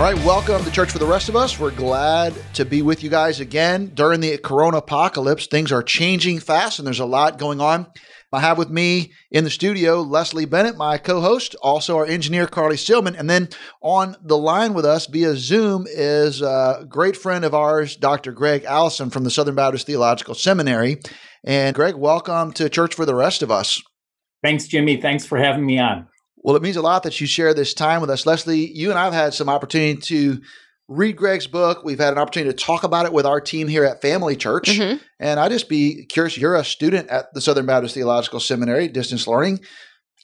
All right, welcome to Church for the Rest of Us. We're glad to be with you guys again during the corona apocalypse. Things are changing fast and there's a lot going on. I have with me in the studio Leslie Bennett, my co host, also our engineer Carly Stillman. And then on the line with us via Zoom is a great friend of ours, Dr. Greg Allison from the Southern Baptist Theological Seminary. And Greg, welcome to Church for the Rest of Us. Thanks, Jimmy. Thanks for having me on. Well, it means a lot that you share this time with us. Leslie, you and I have had some opportunity to read Greg's book. We've had an opportunity to talk about it with our team here at Family Church. Mm-hmm. And I just be curious, you're a student at the Southern Baptist Theological Seminary, distance learning.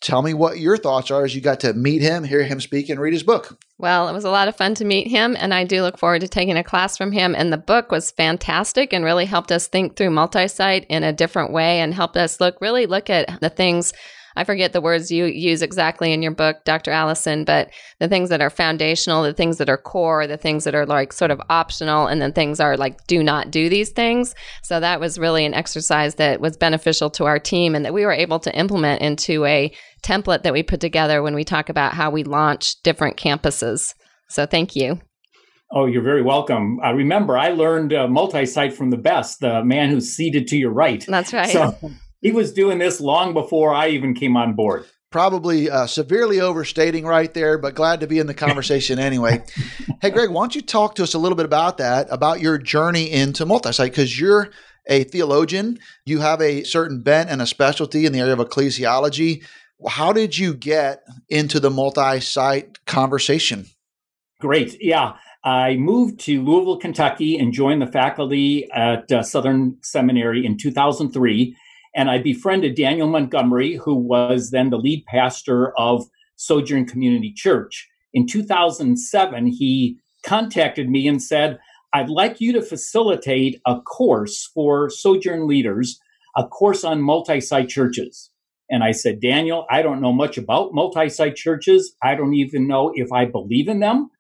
Tell me what your thoughts are as you got to meet him, hear him speak, and read his book. Well, it was a lot of fun to meet him, and I do look forward to taking a class from him. And the book was fantastic and really helped us think through multi site in a different way and helped us look really look at the things I forget the words you use exactly in your book, Dr. Allison, but the things that are foundational, the things that are core, the things that are like sort of optional, and then things are like do not do these things. So that was really an exercise that was beneficial to our team and that we were able to implement into a template that we put together when we talk about how we launch different campuses. So thank you. Oh, you're very welcome. I remember I learned uh, multi-site from the best, the man who's seated to your right. That's right. So he was doing this long before I even came on board. Probably uh, severely overstating right there, but glad to be in the conversation anyway. hey, Greg, why don't you talk to us a little bit about that, about your journey into multi-site? Because you're a theologian, you have a certain bent and a specialty in the area of ecclesiology. How did you get into the multi-site conversation? Great. Yeah. I moved to Louisville, Kentucky and joined the faculty at uh, Southern Seminary in 2003 and I befriended Daniel Montgomery, who was then the lead pastor of Sojourn Community Church. In 2007, he contacted me and said, I'd like you to facilitate a course for Sojourn leaders, a course on multi site churches. And I said, Daniel, I don't know much about multi site churches. I don't even know if I believe in them.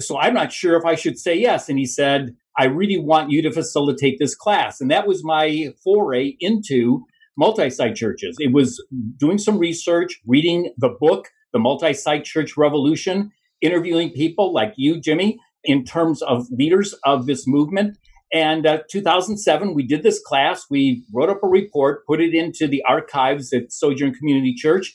So I'm not sure if I should say yes. And he said, I really want you to facilitate this class. And that was my foray into multi-site churches. It was doing some research, reading the book, The Multi-Site Church Revolution, interviewing people like you, Jimmy, in terms of leaders of this movement. And uh, 2007, we did this class. We wrote up a report, put it into the archives at Sojourn Community Church.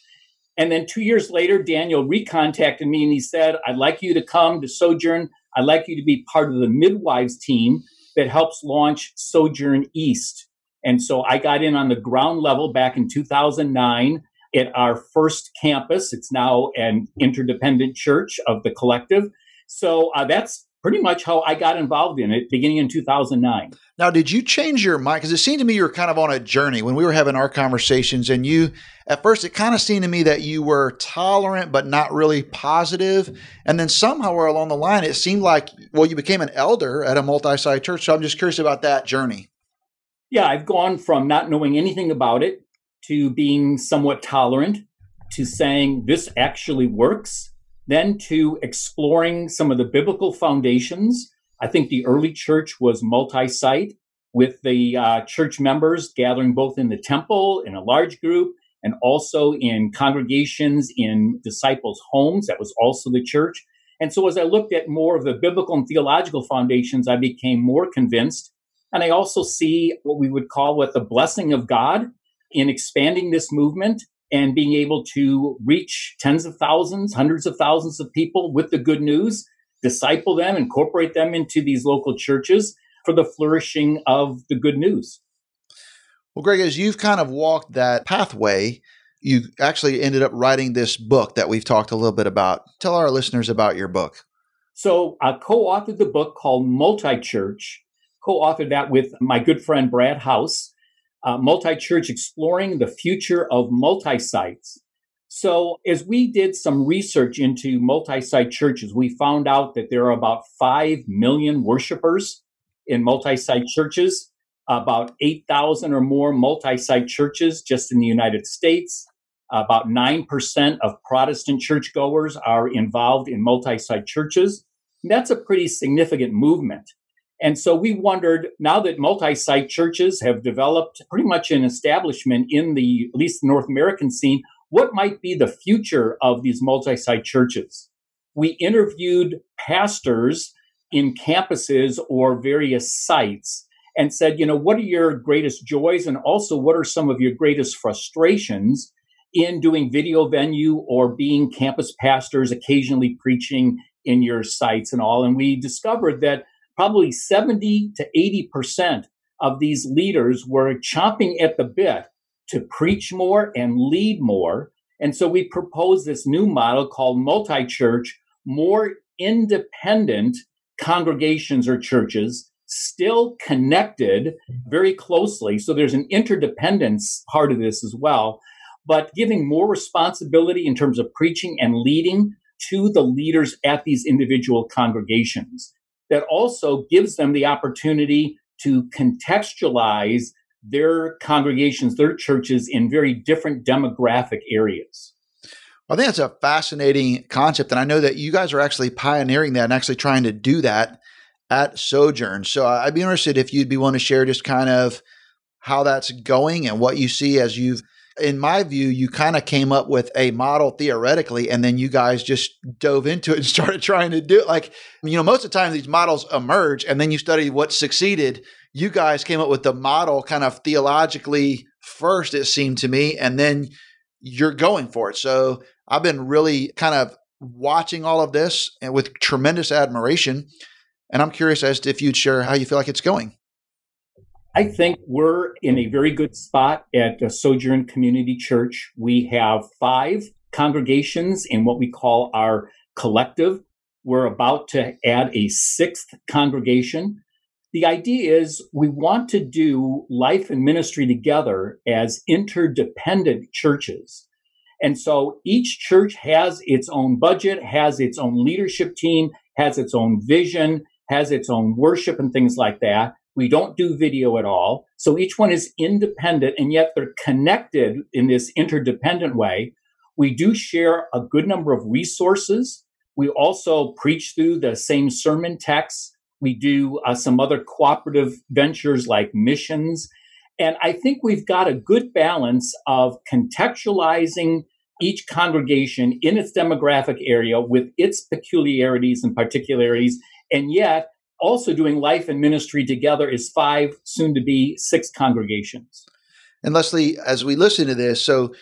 And then two years later, Daniel recontacted me and he said, I'd like you to come to Sojourn. I'd like you to be part of the midwives team that helps launch Sojourn East. And so I got in on the ground level back in 2009 at our first campus. It's now an interdependent church of the collective. So uh, that's pretty much how I got involved in it beginning in 2009. Now, did you change your mind? Because it seemed to me you were kind of on a journey when we were having our conversations, and you, at first, it kind of seemed to me that you were tolerant but not really positive. And then somehow along the line, it seemed like, well, you became an elder at a multi site church. So I'm just curious about that journey yeah, I've gone from not knowing anything about it to being somewhat tolerant to saying this actually works, then to exploring some of the biblical foundations. I think the early church was multi site with the uh, church members gathering both in the temple in a large group and also in congregations in disciples' homes. That was also the church. And so as I looked at more of the biblical and theological foundations, I became more convinced and I also see what we would call with the blessing of God in expanding this movement and being able to reach tens of thousands, hundreds of thousands of people with the good news, disciple them, incorporate them into these local churches for the flourishing of the good news. Well, Greg, as you've kind of walked that pathway, you actually ended up writing this book that we've talked a little bit about. Tell our listeners about your book. So, I co authored the book called Multi Church co-authored that with my good friend Brad House, uh, multi-church exploring the future of multi-sites. So, as we did some research into multi site churches, we found out that there are about 5 million worshipers in multi site churches, about 8,000 or more multi site churches just in the United States. About 9% of Protestant churchgoers are involved in multi site churches. That's a pretty significant movement. And so we wondered now that multi site churches have developed pretty much an establishment in the, at least North American scene, what might be the future of these multi site churches? We interviewed pastors in campuses or various sites and said, you know, what are your greatest joys? And also, what are some of your greatest frustrations in doing video venue or being campus pastors, occasionally preaching in your sites and all? And we discovered that probably 70 to 80% of these leaders were chomping at the bit to preach more and lead more. And so we proposed this new model called multi church, more independent congregations or churches, still connected very closely. So there's an interdependence part of this as well, but giving more responsibility in terms of preaching and leading to the leaders at these individual congregations. That also gives them the opportunity to contextualize their congregations, their churches in very different demographic areas. I think that's a fascinating concept. And I know that you guys are actually pioneering that and actually trying to do that at Sojourn. So I'd be interested if you'd be willing to share just kind of how that's going and what you see as you've in my view, you kind of came up with a model theoretically, and then you guys just dove into it and started trying to do it. Like, you know, most of the time these models emerge, and then you study what succeeded you guys came up with the model kind of theologically first, it seemed to me, and then you're going for it. So I've been really kind of watching all of this and with tremendous admiration. And I'm curious as to if you'd share how you feel like it's going. I think we're in a very good spot at Sojourn Community Church. We have five congregations in what we call our collective. We're about to add a sixth congregation. The idea is we want to do life and ministry together as interdependent churches. And so each church has its own budget, has its own leadership team, has its own vision, has its own worship and things like that. We don't do video at all. So each one is independent and yet they're connected in this interdependent way. We do share a good number of resources. We also preach through the same sermon texts. We do uh, some other cooperative ventures like missions. And I think we've got a good balance of contextualizing each congregation in its demographic area with its peculiarities and particularities, and yet also doing life and ministry together is five, soon to be six congregations. And Leslie, as we listen to this, so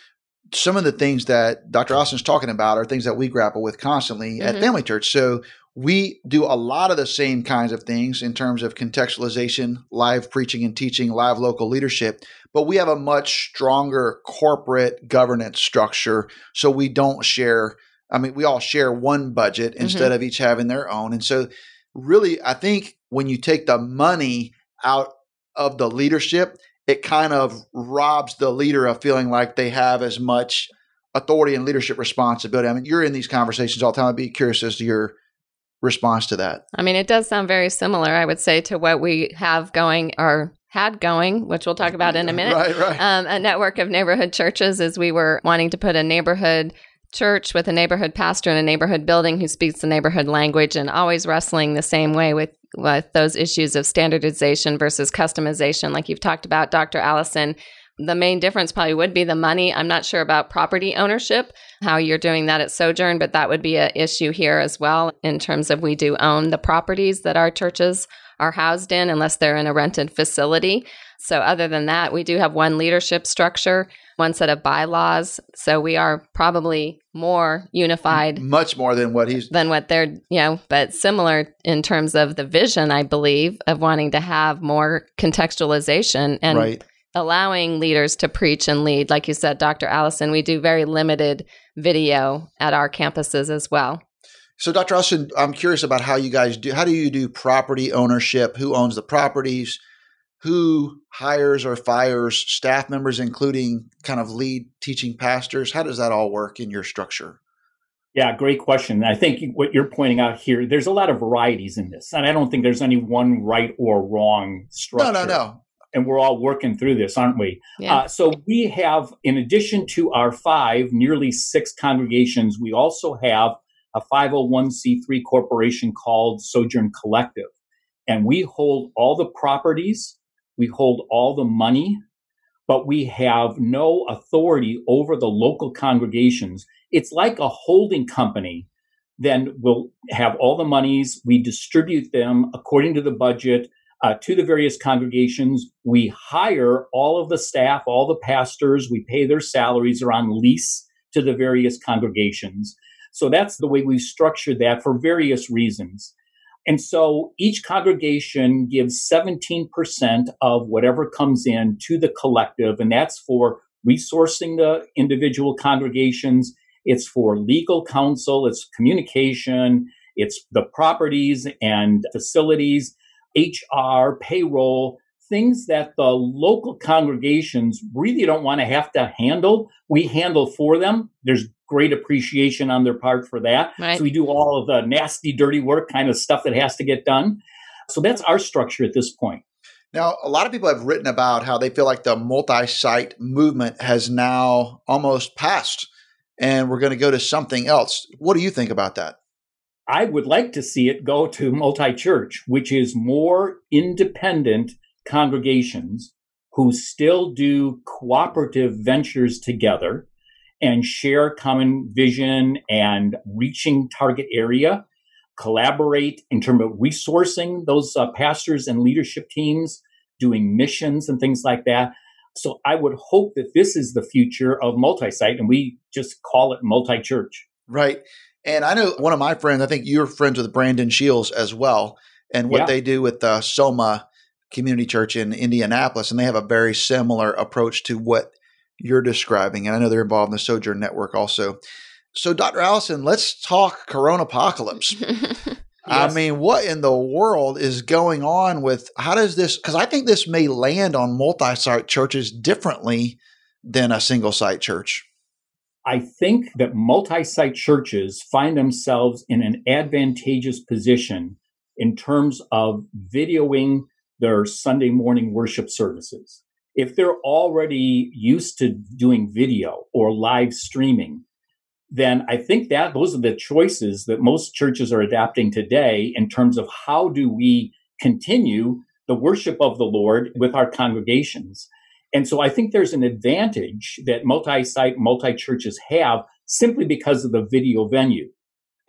some of the things that Dr. Allison's talking about are things that we grapple with constantly mm-hmm. at Family Church. So we do a lot of the same kinds of things in terms of contextualization, live preaching and teaching, live local leadership, but we have a much stronger corporate governance structure. So we don't share, I mean, we all share one budget mm-hmm. instead of each having their own. And so, really, I think when you take the money out of the leadership, it kind of robs the leader of feeling like they have as much authority and leadership responsibility. I mean, you're in these conversations all the time. I'd be curious as to your response to that. I mean, it does sound very similar, I would say, to what we have going or had going, which we'll talk about in a minute. right, right. Um, a network of neighborhood churches as we were wanting to put a neighborhood church with a neighborhood pastor in a neighborhood building who speaks the neighborhood language and always wrestling the same way with with those issues of standardization versus customization like you've talked about Dr. Allison the main difference probably would be the money. I'm not sure about property ownership, how you're doing that at Sojourn, but that would be an issue here as well in terms of we do own the properties that our churches are housed in unless they're in a rented facility. So, other than that, we do have one leadership structure, one set of bylaws. So, we are probably more unified. Much more than what he's. Than what they're, you know, but similar in terms of the vision, I believe, of wanting to have more contextualization. And right allowing leaders to preach and lead. Like you said, Dr. Allison, we do very limited video at our campuses as well. So, Dr. Allison, I'm curious about how you guys do. How do you do property ownership? Who owns the properties? Who hires or fires staff members, including kind of lead teaching pastors? How does that all work in your structure? Yeah, great question. I think what you're pointing out here, there's a lot of varieties in this. And I don't think there's any one right or wrong structure. No, no, no. And we're all working through this, aren't we? Yeah. Uh, so we have, in addition to our five, nearly six congregations, we also have a 501c3 corporation called Sojourn Collective. And we hold all the properties, we hold all the money, but we have no authority over the local congregations. It's like a holding company. Then we'll have all the monies, we distribute them according to the budget uh, to the various congregations. We hire all of the staff, all the pastors, we pay their salaries are on lease to the various congregations. So that's the way we've structured that for various reasons. And so each congregation gives 17% of whatever comes in to the collective, and that's for resourcing the individual congregations. It's for legal counsel, it's communication, it's the properties and facilities, HR, payroll, things that the local congregations really don't want to have to handle. We handle for them. There's great appreciation on their part for that. Right. So we do all of the nasty, dirty work kind of stuff that has to get done. So that's our structure at this point. Now, a lot of people have written about how they feel like the multi site movement has now almost passed and we're going to go to something else. What do you think about that? I would like to see it go to multi church, which is more independent congregations who still do cooperative ventures together and share common vision and reaching target area, collaborate in terms of resourcing those uh, pastors and leadership teams, doing missions and things like that. So I would hope that this is the future of multi-site and we just call it multi-church. Right. And I know one of my friends, I think you're friends with Brandon Shields as well, and what Yeah. they do with the Soma Community Church in Indianapolis. And they have a very similar approach to what you're describing. And I know they're involved in the Sojourn Network also. So, Dr. Allison, let's talk Corona apocalypse. I mean, what in the world is going on with how does this? Because I think this may land on multi site churches differently than a single site church. I think that multi site churches find themselves in an advantageous position in terms of videoing their Sunday morning worship services. If they're already used to doing video or live streaming, then I think that those are the choices that most churches are adapting today in terms of how do we continue the worship of the Lord with our congregations. And so I think there's an advantage that multi site, multi churches have simply because of the video venue.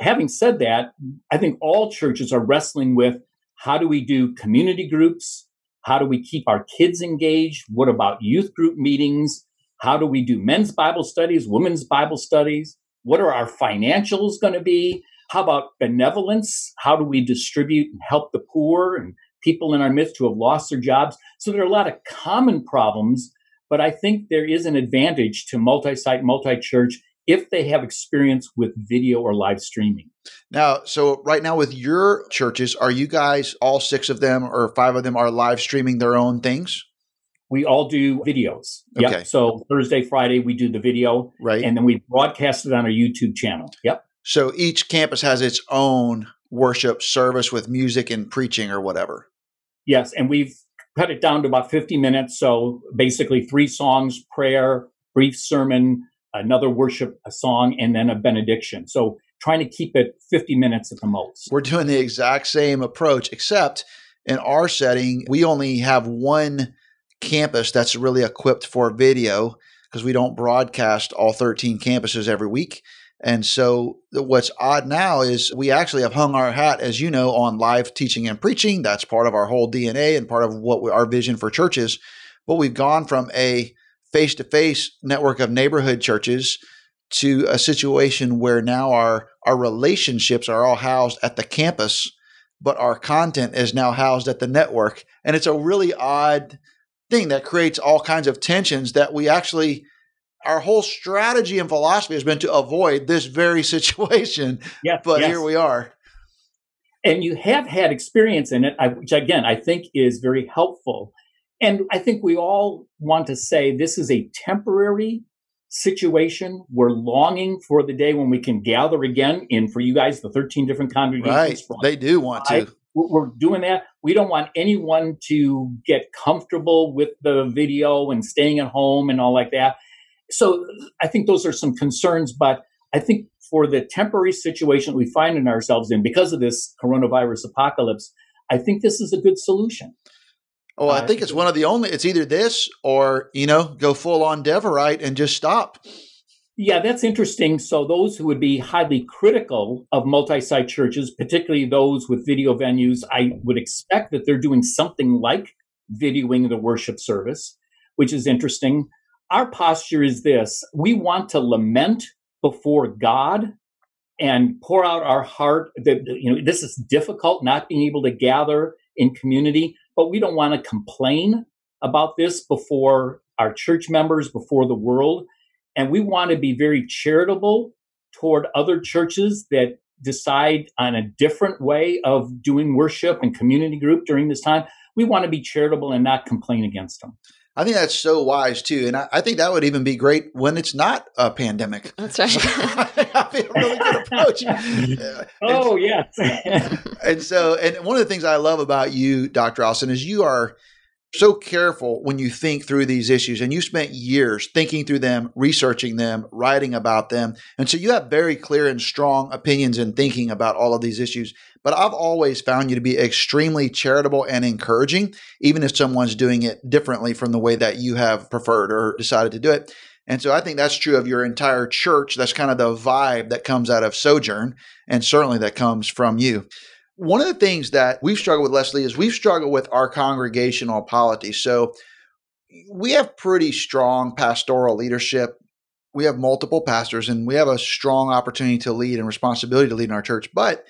Having said that, I think all churches are wrestling with how do we do community groups? How do we keep our kids engaged? What about youth group meetings? How do we do men's Bible studies, women's Bible studies? What are our financials going to be? How about benevolence? How do we distribute and help the poor and people in our midst who have lost their jobs? So there are a lot of common problems, but I think there is an advantage to multi site, multi church if they have experience with video or live streaming. Now, so right now with your churches, are you guys all six of them or five of them are live streaming their own things? We all do videos. Yep. Okay. So Thursday, Friday, we do the video Right. and then we broadcast it on our YouTube channel. Yep. so each campus has its own worship service with music and preaching or whatever. Yes. And we've cut it down to about 50 minutes. So basically three songs, prayer, brief sermon, another worship a song, and then a benediction. So trying to keep it 50 minutes at the most. We're doing the exact same approach, except in our setting, we only have one campus that's really equipped for video because we don't broadcast all 13 campuses every week. And so, what's odd now is we actually have hung our hat, as you know, on live teaching and preaching. That's part of our whole DNA and part of what we, our vision for churches. But we've gone from a face to face network of neighborhood churches to a situation where now our our relationships are all housed at the campus, but our content is now housed at the network, and it's a really odd thing that creates all kinds of tensions that we actually our whole strategy and philosophy has been to avoid this very situation, Yeah. but yes. here we are. and you have had experience in it, I- which again I think is very helpful. And I think we all want to say this is a temporary situation. We're longing for the day when we can gather again in for you guys, the 13 different congregations. Right. They do want to. We're doing that. We don't want anyone to get comfortable with the video and staying at home and all like that. So I think those are some concerns, but I think for the temporary situation we find in ourselves in because of this coronavirus apocalypse, I think this is a good solution. Oh, I think it's one of the only. It's either this or you know go full on Deverite and just stop. Yeah, that's interesting. So those who would be highly critical of multi-site churches, particularly those with video venues, I would expect that they're doing something like videoing the worship service, which is interesting. Our posture is this: we want to lament before God and pour out our heart that you know this is difficult not being able to gather in community but we don't want to complain about this before our church members, before the world. And we want to be very charitable toward other churches that decide on a different way of doing worship and community group during this time. We want to be charitable and not complain against them. I think that's so wise too, and I, I, think that would even be great when it's not a pandemic. That's right. Think a really good approach. oh yes. and so, and one of the things I love about you, Dr. Allison, is you are so careful when you think through these issues, and you spent years thinking through them, researching them, writing about them, and so you have very clear and strong opinions and thinking about all of these issues but I've always found you to be extremely charitable and encouraging, even if someone's doing it differently from the way that you have preferred or decided to do it. And so I think that's true of your entire church. That's kind of the vibe that comes out of Sojourn, and certainly that comes from you. One of the things that we've struggled with, Leslie, is we've struggled with our congregational polity. So we have pretty strong pastoral leadership. We have multiple pastors, and we have a strong opportunity to lead and responsibility to lead in our church. But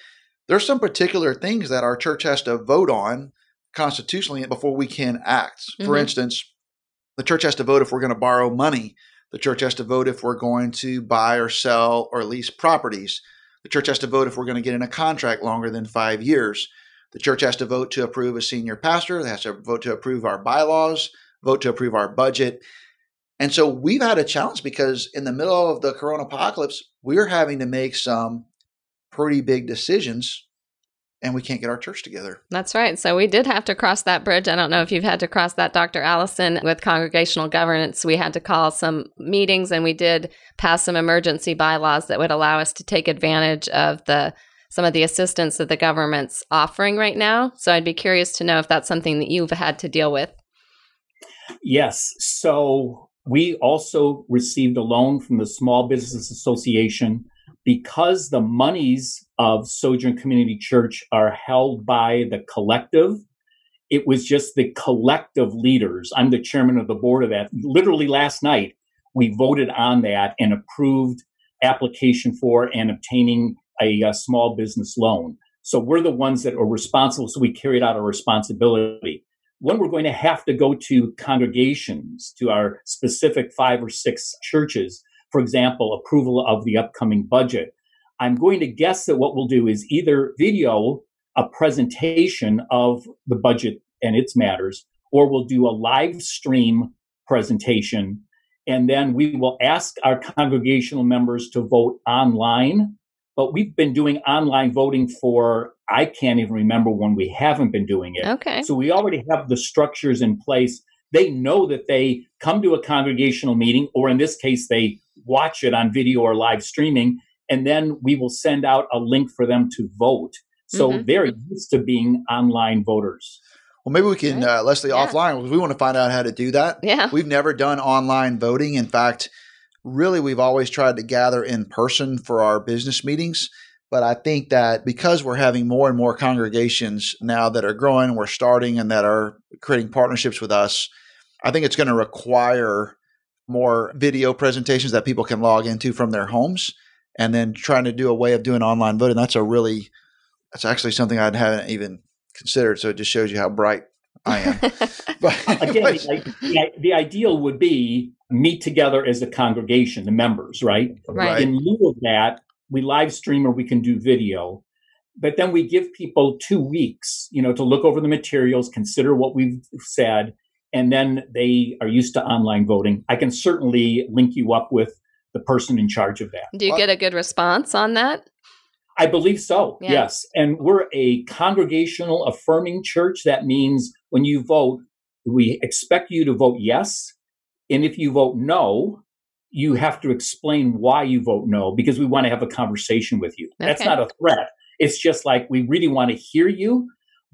there's some particular things that our church has to vote on constitutionally before we can act. Mm-hmm. For instance, the church has to vote if we're going to borrow money. The church has to vote if we're going to buy or sell or lease properties. The church has to vote if we're going to get in a contract longer than five years. The church has to vote to approve a senior pastor. It has to vote to approve our bylaws, vote to approve our budget. And so we've had a challenge because in the middle of the corona apocalypse, we're having to make some pretty big decisions and we can't get our church together. That's right. So we did have to cross that bridge. I don't know if you've had to cross that, Dr. Allison, with congregational governance. We had to call some meetings and we did pass some emergency bylaws that would allow us to take advantage of the some of the assistance that the government's offering right now. So I'd be curious to know if that's something that you've had to deal with. Yes. So we also received a loan from the Small Business Association because the monies of Sojourn Community Church are held by the collective, it was just the collective leaders. I'm the chairman of the board of that. Literally last night, we voted on that and approved application for and obtaining a, a small business loan. So we're the ones that are responsible. So we carried out our responsibility. When we're going to have to go to congregations, to our specific five or six churches, for example, approval of the upcoming budget. I'm going to guess that what we'll do is either video a presentation of the budget and its matters, or we'll do a live stream presentation. And then we will ask our congregational members to vote online. But we've been doing online voting for, I can't even remember when we haven't been doing it. Okay. So we already have the structures in place. They know that they come to a congregational meeting, or in this case, they watch it on video or live streaming, and then we will send out a link for them to vote. So mm-hmm. they're used to being online voters. Well, maybe we can, uh, Leslie, yeah. offline because we want to find out how to do that. Yeah. We've never done online voting. In fact, really, we've always tried to gather in person for our business meetings. But I think that because we're having more and more congregations now that are growing, we're starting and that are creating partnerships with us, I think it's going to require more video presentations that people can log into from their homes and then trying to do a way of doing online voting. That's a really that's actually something i hadn't even considered. So it just shows you how bright i am. But again the, the, ideal would be meet together as a congregation the members right? Right. In lieu of that we live stream or we can do video but then we give people two weeks you know to look over the materials consider what we've said and then they are used to online voting, I can certainly link you up with the person in charge of that. Do you get a good response on that? I believe so, yeah. yes. And we're a congregational affirming church. That means when you vote, we expect you to vote yes. And if you vote no, you have to explain why you vote no because we want to have a conversation with you. Okay. That's not a threat. It's just like we really want to hear you.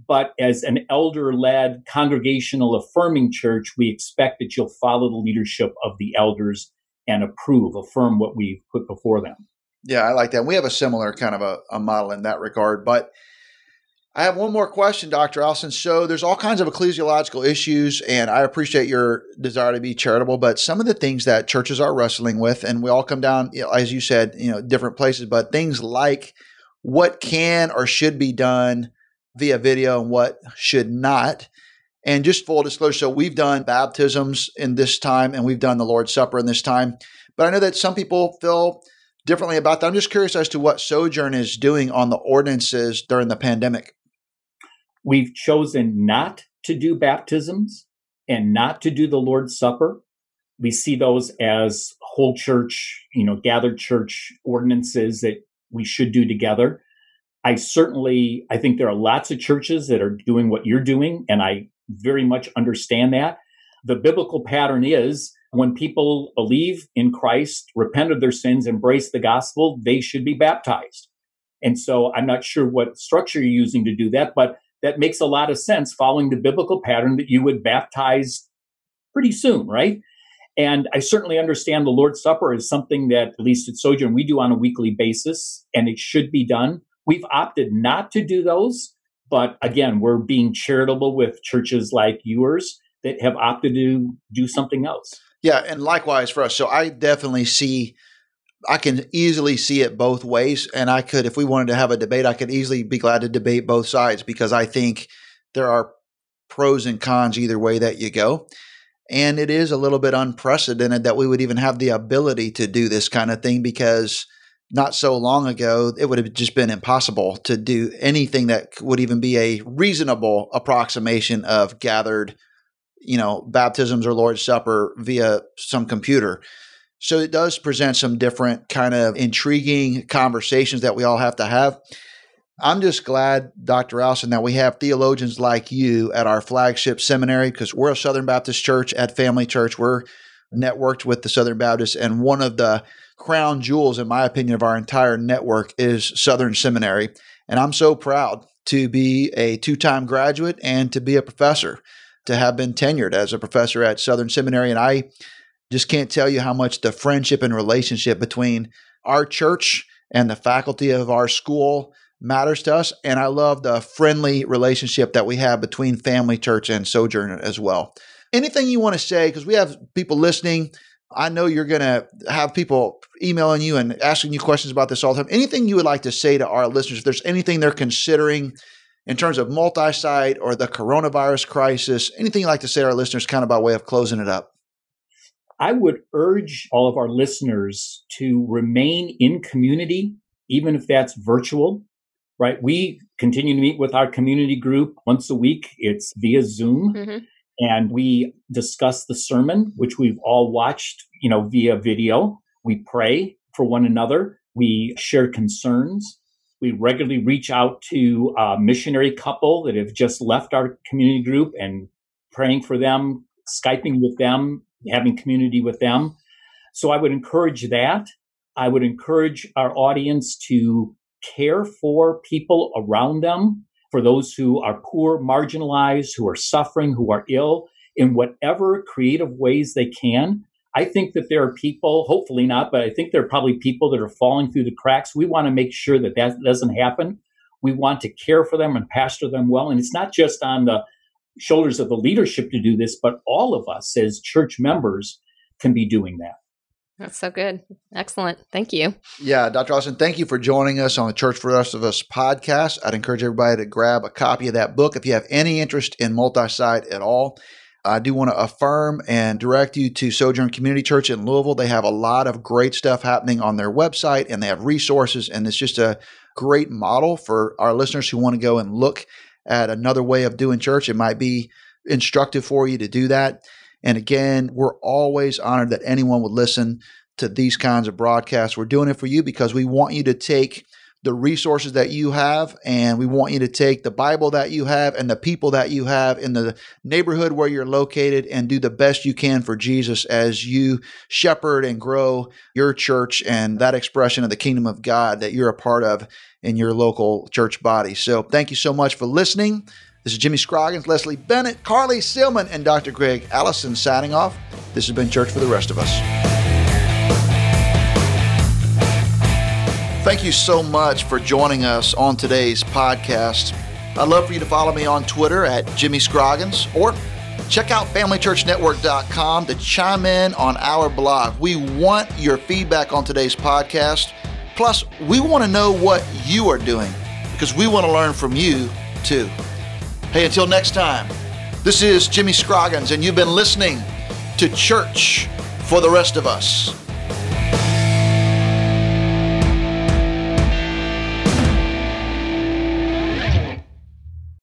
But as an elder led congregational affirming church, we expect that you'll follow the leadership of the elders and approve, affirm what we've put before them. Yeah, I like that. We have a similar kind of a, a model in that regard. But I have one more question, Dr. Allison. So there's all kinds of ecclesiological issues, and I appreciate your desire to be charitable, but some of the things that churches are wrestling with, and we all come down, as you said, you know, different places, but things like what can or should be done via video and what should not. And just full disclosure, so we've done baptisms in this time and we've done the Lord's Supper in this time. But I know that some people feel differently about that. I'm just curious as to what Sojourn is doing on the ordinances during the pandemic. We've chosen not to do baptisms and not to do the Lord's Supper. We see those as whole church, you know, gathered church ordinances that we should do together. I certainly, I think there are lots of churches that are doing what you're doing, and I very much understand that. The biblical pattern is when people believe in Christ, repent of their sins, embrace the gospel, they should be baptized. And so I'm not sure what structure you're using to do that, but that makes a lot of sense following the biblical pattern that you would baptize pretty soon, right? And I certainly understand the Lord's Supper is something that, at least at Sojourn, we do on a weekly basis, and it should be done. We've opted not to do those, but again, we're being charitable with churches like yours that have opted to do something else. Yeah, and likewise for us. So I definitely see I can easily see it both ways. And I could, if we wanted to have a debate, I could easily be glad to debate both sides because I think there are pros and cons either way that you go. And it is a little bit unprecedented that we would even have the ability to do this kind of thing because not so long ago, it would have just been impossible to do anything that would even be a reasonable approximation of gathered, you know, baptisms or Lord's Supper via some computer. So it does present some different kind of intriguing conversations that we all have to have. I'm just glad, Dr. Allison, that we have theologians like you at our flagship seminary because we're a Southern Baptist church at Family Church. We're networked with the Southern Baptists, and one of the crown jewels, in my opinion, of our entire network is Southern Seminary. And I'm so proud to be a two time graduate and to be a professor, to have been tenured as a professor at Southern Seminary. And I just can't tell you how much the friendship and relationship between our church and the faculty of our school matters to us. And I love the friendly relationship that we have between Family Church and Sojourner as well. Anything you want to say? Because we have people listening. I know you're going to have people emailing you and asking you questions about this all the time. Anything you would like to say to our listeners? If there's anything they're considering in terms of multi site or the coronavirus crisis, anything you'd like to say to our listeners, kind of by way of closing it up? I would urge all of our listeners to remain in community, even if that's virtual, right? We continue to meet with our community group once a week. It's via Zoom. Mm-hmm. And we discuss the sermon, which we've all watched, you know, via video. We pray for one another. We share concerns. We regularly reach out to a missionary couple that have just left our community group and praying for them, Skyping with them, having community with them. So I would encourage that. I would encourage our audience to care for people around them, for those who are poor, marginalized, who are suffering, who are ill, in whatever creative ways they can. I think that there are people, hopefully not, but I think there are probably people that are falling through the cracks. We want to make sure that that doesn't happen. We want to care for them and pastor them well. And it's not just on the shoulders of the leadership to do this, but all of us as church members can be doing that. That's so good. Excellent. Thank you. Yeah, Dr. Allison, thank you for joining us on the Church for the Rest of Us podcast. I'd encourage everybody to grab a copy of that book if you have any interest in multi site at all. I do want to affirm and direct you to Sojourn Community Church in Louisville. They have a lot of great stuff happening on their website and they have resources, and it's just a great model for our listeners who want to go and look at another way of doing church. It might be instructive for you to do that. And again, we're always honored that anyone would listen to these kinds of broadcasts. We're doing it for you because we want you to take the resources that you have and we want you to take the Bible that you have and the people that you have in the neighborhood where you're located and do the best you can for Jesus as you shepherd and grow your church and that expression of the kingdom of God that you're a part of in your local church body. So thank you so much for listening. This is Jimmy Scroggins, Leslie Bennett, Carly Silman, and Dr. Greg Allison signing off. This has been Church for the Rest of Us. Thank you so much for joining us on today's podcast. I'd love for you to follow me on Twitter at Jimmy Scroggins or check out FamilyChurchNetwork.com to chime in on our blog. We want your feedback on today's podcast. Plus, we want to know what you are doing because we want to learn from you too. Hey, until next time, this is Jimmy Scroggins, and you've been listening to Church for the Rest of Us.